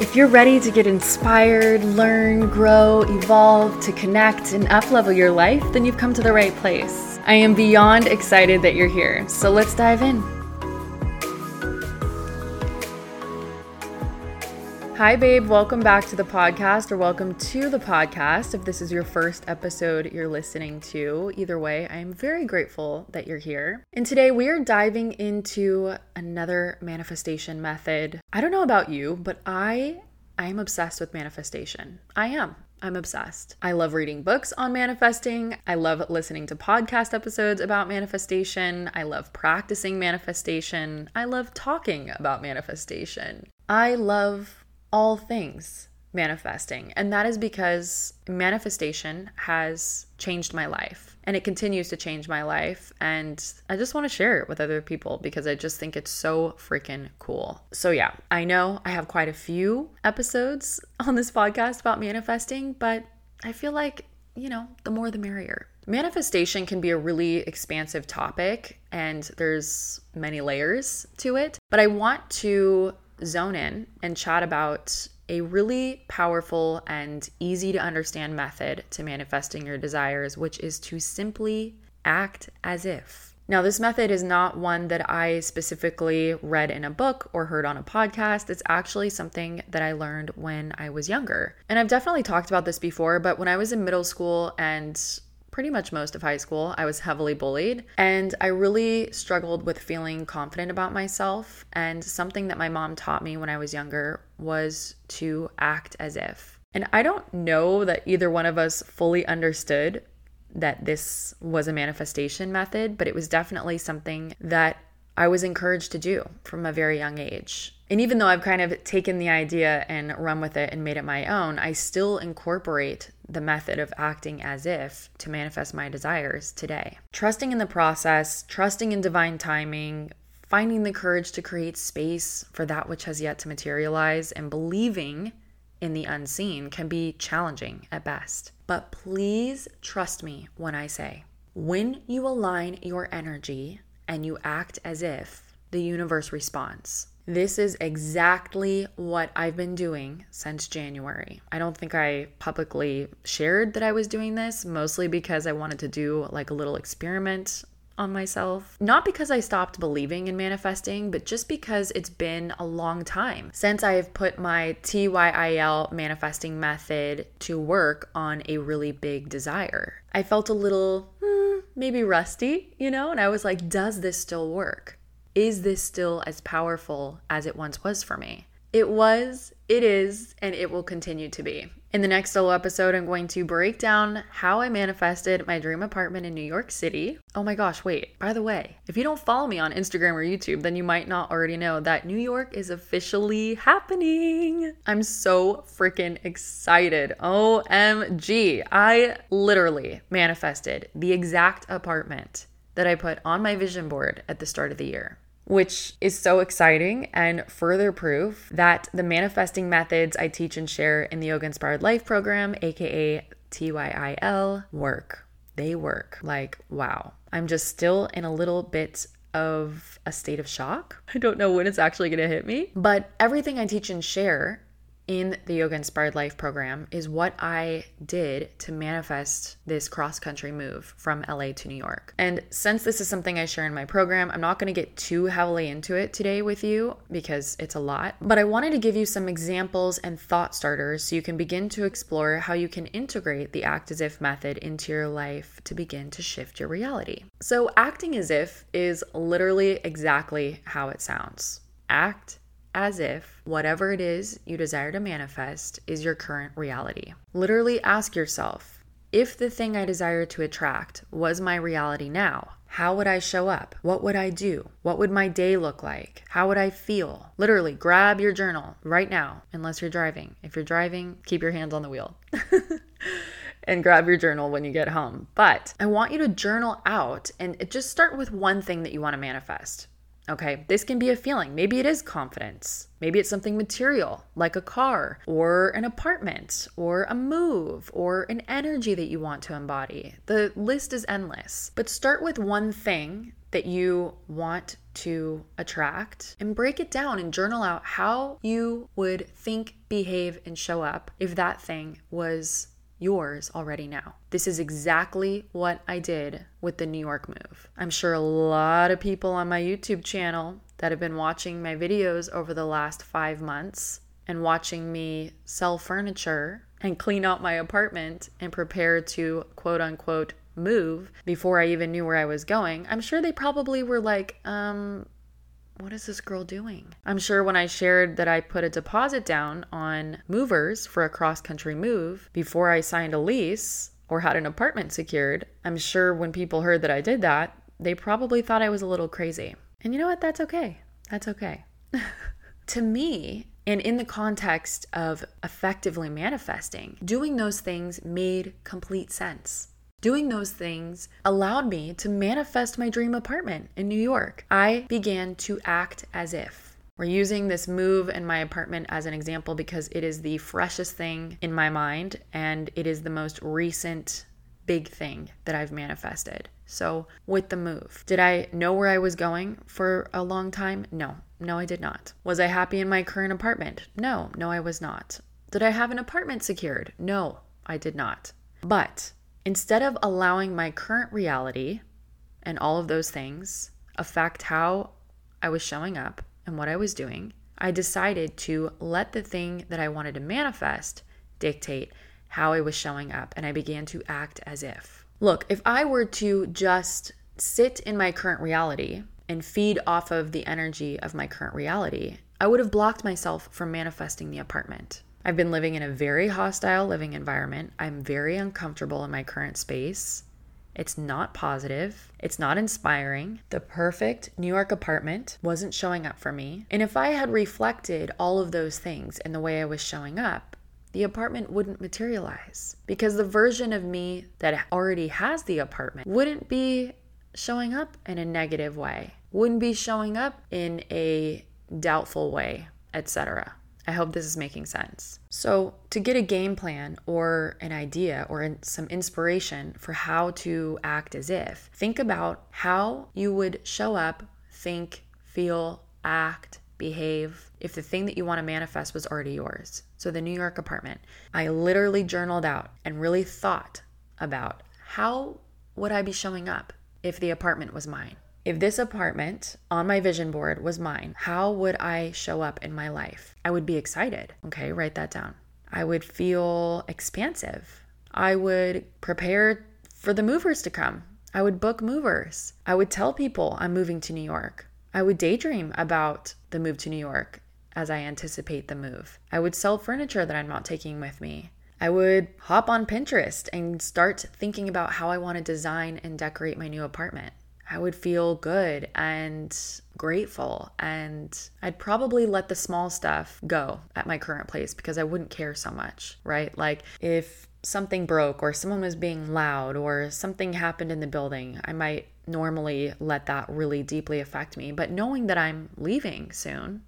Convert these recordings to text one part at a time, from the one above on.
If you're ready to get inspired, learn, grow, evolve, to connect, and uplevel your life, then you've come to the right place. I am beyond excited that you're here, so let's dive in. Hi, babe. Welcome back to the podcast, or welcome to the podcast if this is your first episode you're listening to. Either way, I am very grateful that you're here. And today we are diving into another manifestation method. I don't know about you, but I I am obsessed with manifestation. I am. I'm obsessed. I love reading books on manifesting. I love listening to podcast episodes about manifestation. I love practicing manifestation. I love talking about manifestation. I love all things manifesting. And that is because manifestation has changed my life and it continues to change my life. And I just want to share it with other people because I just think it's so freaking cool. So, yeah, I know I have quite a few episodes on this podcast about manifesting, but I feel like, you know, the more the merrier. Manifestation can be a really expansive topic and there's many layers to it, but I want to zone in and chat about a really powerful and easy to understand method to manifesting your desires, which is to simply act as if. Now, this method is not one that I specifically read in a book or heard on a podcast. It's actually something that I learned when I was younger. And I've definitely talked about this before, but when I was in middle school and pretty much most of high school, I was heavily bullied. And I really struggled with feeling confident about myself. And something that my mom taught me when I was younger was to act as if. And I don't know that either one of us fully understood that this was a manifestation method, but it was definitely something that I was encouraged to do from a very young age. And even though I've kind of taken the idea and run with it and made it my own, I still incorporate the method of acting as if to manifest my desires today. Trusting in the process, trusting in divine timing, finding the courage to create space for that which has yet to materialize, and believing in the unseen can be challenging at best. But please trust me when I say, when you align your energy and you act as if, the universe responds. This is exactly what I've been doing since January. I don't think I publicly shared that I was doing this, mostly because I wanted to do like a little experiment on myself. Not because I stopped believing in manifesting, but just because it's been a long time since I have put my TYIL manifesting method to work on a really big desire. I felt a little, hmm, maybe rusty, you know, and I was like, does this still work? Is this still as powerful as it once was for me? It was, it is, and it will continue to be. In the next solo episode, I'm going to break down how I manifested my dream apartment in New York City. Oh my gosh, wait, by the way, if you don't follow me on Instagram or YouTube, then you might not already know that New York is officially happening. I'm so freaking excited. OMG. I literally manifested the exact apartment that I put on my vision board at the start of the year which is so exciting and further proof that the manifesting methods I teach and share in the Yoga Inspired Life program, aka TYIL, work. They work. Like, wow. I'm just still in a little bit of a state of shock. I don't know when it's actually going to hit me, but everything I teach and share in the Yoga Inspired Life program is what I did to manifest this cross country move from LA to New York. And since this is something I share in my program, I'm not going to get too heavily into it today with you because it's a lot. But I wanted to give you some examples and thought starters so you can begin to explore how you can integrate the act as if method into your life to begin to shift your reality. So, acting as if is literally exactly how it sounds. Act as if whatever it is you desire to manifest is your current reality. Literally ask yourself if the thing I desire to attract was my reality now, how would I show up? What would I do? What would my day look like? How would I feel? Literally, grab your journal right now, unless you're driving. If you're driving, keep your hands on the wheel. and grab your journal when you get home. But I want you to journal out and just start with one thing that you want to manifest. Okay, this can be a feeling. Maybe it is confidence. Maybe it's something material, like a car, or an apartment, or a move, or an energy that you want to embody. The list is endless. But start with one thing that you want to attract and break it down and journal out how you would think, behave, and show up if that thing was yours already now. This is exactly what I did with the New York move. I'm sure a lot of people on my YouTube channel that have been watching my videos over the last five months and watching me sell furniture and clean out my apartment and prepare to quote unquote move before I even knew where I was going, I'm sure they probably were like, um, what is this girl doing? I'm sure when I shared that I put a deposit down on movers for a cross country move before I signed a lease or had an apartment secured, I'm sure when people heard that I did that, they probably thought I was a little crazy. And you know what? That's okay. That's okay. to me, and in the context of effectively manifesting, doing those things made complete sense. Doing those things allowed me to manifest my dream apartment in New York. I began to act as if. We're using this move in my apartment as an example because it is the freshest thing in my mind and it is the most recent big thing that I've manifested. So, with the move, did I know where I was going for a long time? No, no, I did not. Was I happy in my current apartment? No, no, I was not. Did I have an apartment secured? No, I did not. But Instead of allowing my current reality and all of those things affect how I was showing up and what I was doing, I decided to let the thing that I wanted to manifest dictate how I was showing up. And I began to act as if. Look, if I were to just sit in my current reality and feed off of the energy of my current reality, I would have blocked myself from manifesting the apartment. I've been living in a very hostile living environment. I'm very uncomfortable in my current space. It's not positive. It's not inspiring. The perfect New York apartment wasn't showing up for me. And if I had reflected all of those things in the way I was showing up, the apartment wouldn't materialize because the version of me that already has the apartment wouldn't be showing up in a negative way, wouldn't be showing up in a doubtful way, etc. I hope this is making sense. So, to get a game plan or an idea or some inspiration for how to act as if, think about how you would show up, think, feel, act, behave if the thing that you want to manifest was already yours. So, the New York apartment, I literally journaled out and really thought about how would I be showing up if the apartment was mine? If this apartment on my vision board was mine, how would I show up in my life? I would be excited. Okay, write that down. I would feel expansive. I would prepare for the movers to come. I would book movers. I would tell people I'm moving to New York. I would daydream about the move to New York as I anticipate the move. I would sell furniture that I'm not taking with me. I would hop on Pinterest and start thinking about how I want to design and decorate my new apartment. I would feel good and grateful. And I'd probably let the small stuff go at my current place because I wouldn't care so much, right? Like if something broke or someone was being loud or something happened in the building, I might normally let that really deeply affect me. But knowing that I'm leaving soon,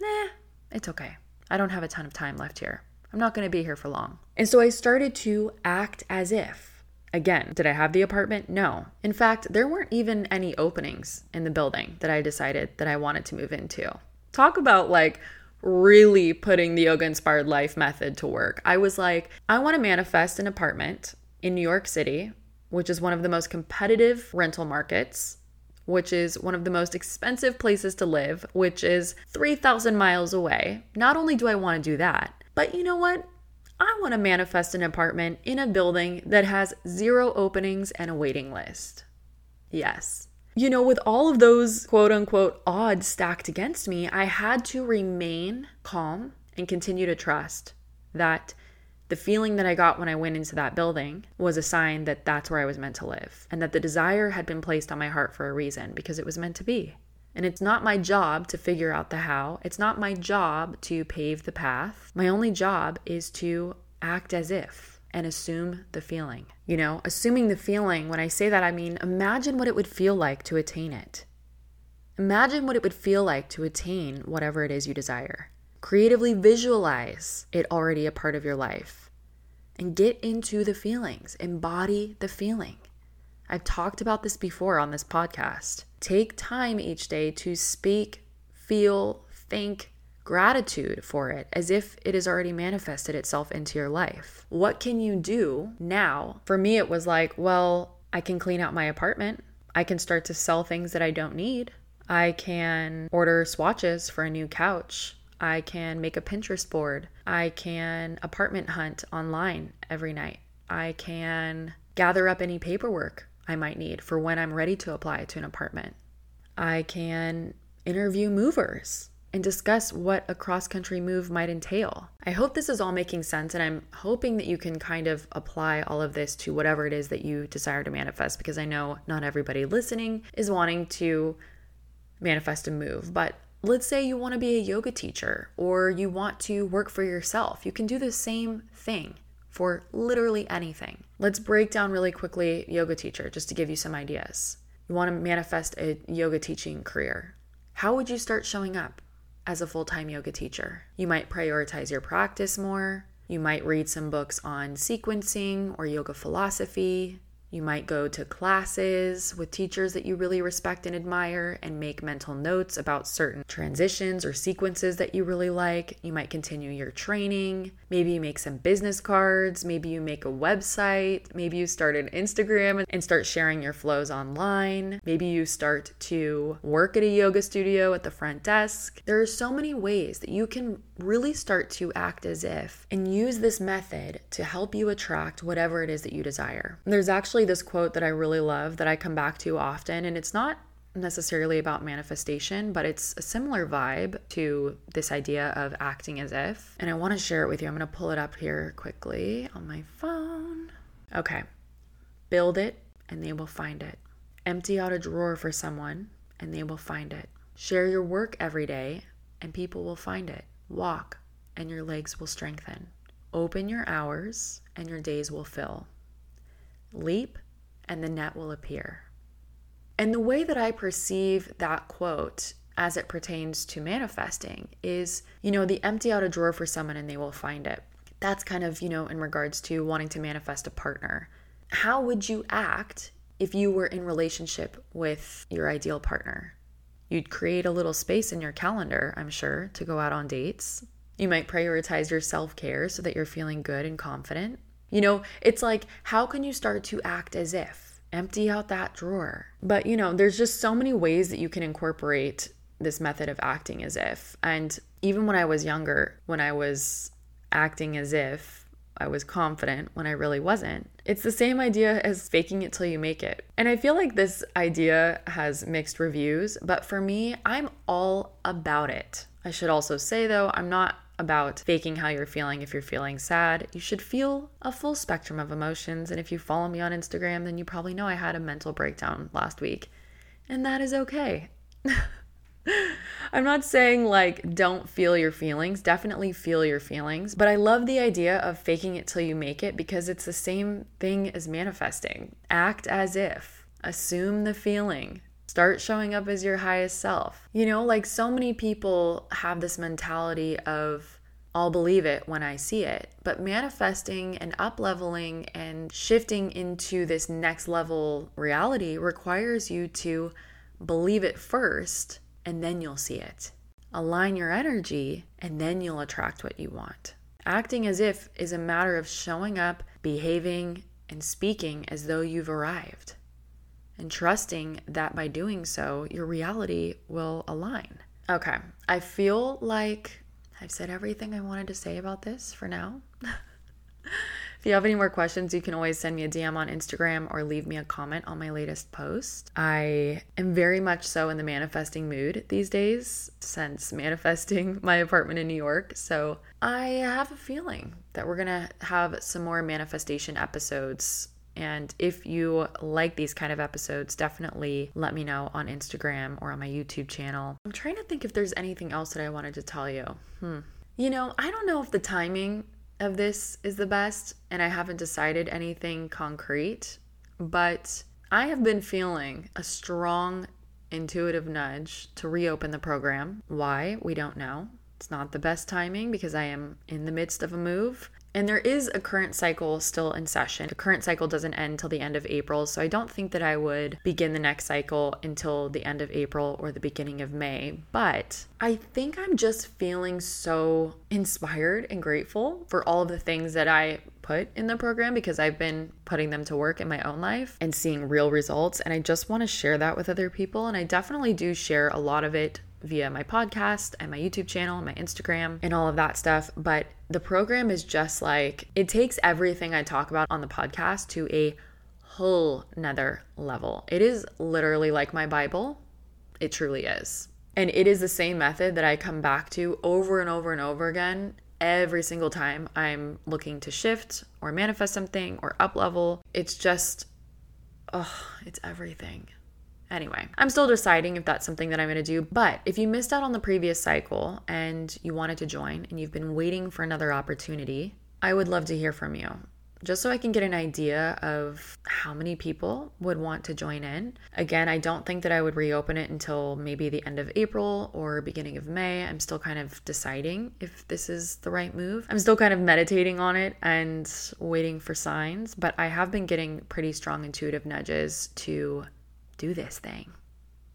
nah, it's okay. I don't have a ton of time left here. I'm not going to be here for long. And so I started to act as if Again, did I have the apartment? No. In fact, there weren't even any openings in the building that I decided that I wanted to move into. Talk about like really putting the yoga inspired life method to work. I was like, I want to manifest an apartment in New York City, which is one of the most competitive rental markets, which is one of the most expensive places to live, which is 3,000 miles away. Not only do I want to do that, but you know what? I want to manifest an apartment in a building that has zero openings and a waiting list. Yes. You know, with all of those quote unquote odds stacked against me, I had to remain calm and continue to trust that the feeling that I got when I went into that building was a sign that that's where I was meant to live and that the desire had been placed on my heart for a reason because it was meant to be. And it's not my job to figure out the how. It's not my job to pave the path. My only job is to act as if. and assume the feeling. You know, assuming the feeling, when I say that, I mean imagine what it would feel like to attain it. Imagine what it would feel like to attain whatever it is you desire. Creatively visualize it already a part of your life and get into the feelings, embody the feeling. I've talked about this before on this podcast. Take time each day to speak, feel, think, gratitude for it as if it has already manifested itself into your life. What can you do now? For me, it was like, well, I can clean out my apartment. I can start to sell things that I don't need. I can order swatches for a new couch. I can make a Pinterest board. I can apartment hunt online every night. I can gather up any paperwork I might need for when I'm ready to apply to an apartment. I can interview movers and discuss what a cross country move might entail. I hope this is all making sense, and I'm hoping that you can kind of apply all of this to whatever it is that you desire to manifest because I know not everybody listening is wanting to manifest a move, but let's say you want to be a yoga teacher or you want to work for yourself. You can do the same thing for literally anything. Let's break down really quickly yoga teacher just to give you some ideas. You want to manifest a yoga teaching career. How would you start showing up? as a full time yoga teacher. You might prioritize your practice more. You might read some books on sequencing or yoga philosophy. You might go to classes with teachers that you really respect and admire and make mental notes about certain transitions or sequences that you really like. You might continue your training. Maybe you make some business cards. Maybe you make a website. Maybe you start an Instagram and start sharing your flows online. Maybe you start to work at a yoga studio at the front desk. There are so many ways that you can really start to act as if and use this method to help you attract whatever it is that you desire. There's actually this quote that I really love that I come back to often, and it's not necessarily about manifestation, but it's a similar vibe to this idea of acting as if. And I want to share it with you. I'm going to pull it up here quickly on my phone. Okay. Build it and they will find it. Empty out a drawer for someone and they will find it. Share your work every day and people will find it. Walk, and your legs will strengthen. Open your hours, and your days will fill. Leap, and the net will appear. And the way that I perceive that quote as it pertains to manifesting is, you know, the empty out a drawer for someone and they will find it. That's kind of, you know, in regards to wanting to manifest a partner. How would you act if you were in relationship with your ideal partner? You'd create a little space in your calendar, I'm sure, to go out on dates. You might prioritize your self care so that you're feeling good and confident. You know, it's like, how can you start to act as if? Empty out that drawer. But, you know, there's just so many ways that you can incorporate this method of acting as if. And even when I was younger, when I was acting as if, I was confident when I really wasn't. It's the same idea as faking it till you make it. And I feel like this idea has mixed reviews, but for me, I'm all about it. I should also say though, I'm not about faking how you're feeling if you're feeling sad. You should feel a full spectrum of emotions. And if you follow me on Instagram, then you probably know I had a mental breakdown last week. And that is okay. I'm not saying like don't feel your feelings, definitely feel your feelings, but I love the idea of faking it till you make it because it's the same thing as manifesting. Act as if, assume the feeling, start showing up as your highest self. You know, like so many people have this mentality of, I'll believe it when I see it. But manifesting and up leveling and shifting into this next level reality requires you to believe it first and then you'll see it. Align your energy, and then you'll attract what you want. Acting as if is a matter of showing up, behaving, and speaking as though you've arrived, and trusting that by doing so, your reality will align. Okay, I feel like I've said everything I wanted to say about this for now. If you have any more questions, you can always send me a DM on Instagram or leave me a comment on my latest post. I am very much so in the manifesting mood these days since manifesting my apartment in New York. So I have a feeling that we're going to have some more manifestation episodes and if you like these kind of episodes, definitely let me know on Instagram or on my YouTube channel. I'm trying to think if there's anything else that I wanted to tell you. Hmm. You know, I don't know if the timing of this is the best, and I haven't decided anything concrete, but I have been feeling a strong intuitive nudge to reopen the program. Why? We don't know. It's not the best timing because I am in the midst of a move. And there is a current cycle still in session. The current cycle doesn't end till the end of April, so I don't think that I would begin the next cycle until the end of April or the beginning of May. But I think I'm just feeling so inspired and grateful for all of the things that I put in the program because I've been putting them to work in my own life and seeing real results. And I just want to share that with other people. And I definitely do share a lot of it via my podcast and my YouTube channel, my Instagram, and all of that stuff. But the program is just like it takes everything I talk about on the podcast to a whole nother level. It is literally like my Bible. It truly is. And it is the same method that I come back to over and over and over again every single time I'm looking to shift or manifest something or up level. It's just, oh, it's everything. Anyway, I'm still deciding if that's something that I'm going to do. But if you missed out on the previous cycle and you wanted to join and you've been waiting for another opportunity, I would love to hear from you. Just so I can get an idea of how many people would want to join in. Again, I don't think that I would reopen it until maybe the end of April or beginning of May. I'm still kind of deciding if this is the right move. I'm still kind of meditating on it and waiting for signs, but I have been getting pretty strong intuitive nudges to do this thing,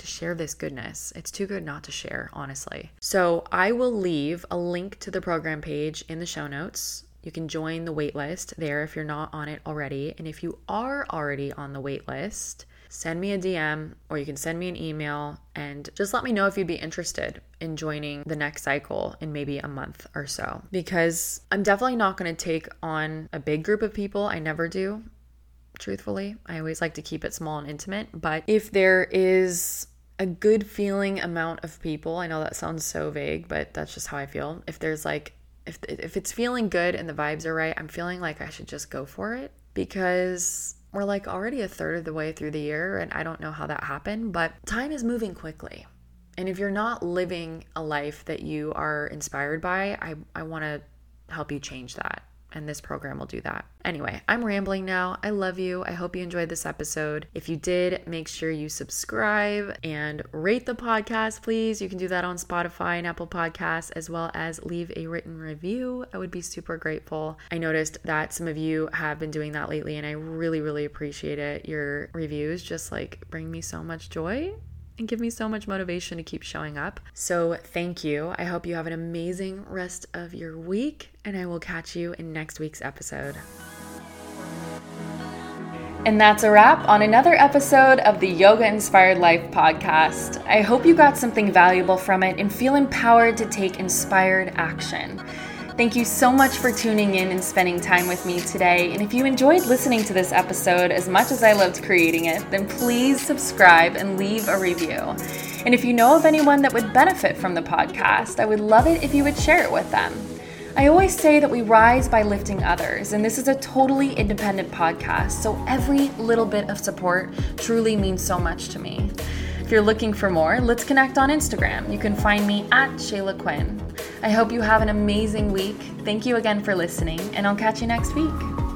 to share this goodness. It's too good not to share, honestly. So I will leave a link to the program page in the show notes. You can join the waitlist there if you're not on it already. And if you are already on the waitlist, send me a DM or you can send me an email and just let me know if you'd be interested in joining the next cycle in maybe a month or so. Because I'm definitely not going to take on a big group of people. I never do truthfully. I always like to keep it small and intimate. But if there is a good feeling amount of people, I know that sounds so vague, but that's just how I feel. If there's like, if, if it's feeling good and the vibes are right, I'm feeling like I should just go for it because we're like already a third of the way through the year and I don't know how that happened, but time is moving quickly. And if you're not living a life that you are inspired by, I, I want to help you change that and this program will do that. Anyway, I'm rambling now. I love you. I hope you enjoyed this episode. If you did, make sure you subscribe and rate the podcast, please. You can do that on Spotify and Apple Podcasts, as well as leave a written review. I would be super grateful. I noticed that some of you have been doing that lately, and I really, really appreciate it. Your reviews just like bring me so much joy and give me so much motivation to keep showing up. So, thank you. I hope you have an amazing rest of your week, and I will catch you in next week's episode. And that's a wrap on another episode of the Yoga Inspired Life podcast. I hope you got something valuable from it and feel empowered to take inspired action. Thank you so much for tuning in and spending time with me today. And if you enjoyed listening to this episode as much as I loved creating it, then please subscribe and leave a review. And if you know of anyone that would benefit from the podcast, I would love it if you would share it with them. I always say that we rise by lifting others, and this is a totally independent podcast, so every little bit of support truly means so much to me. If you're looking for more, let's connect on Instagram. You can find me at Shayla Quinn. I hope you have an amazing week. Thank you again for listening, and I'll catch you next week.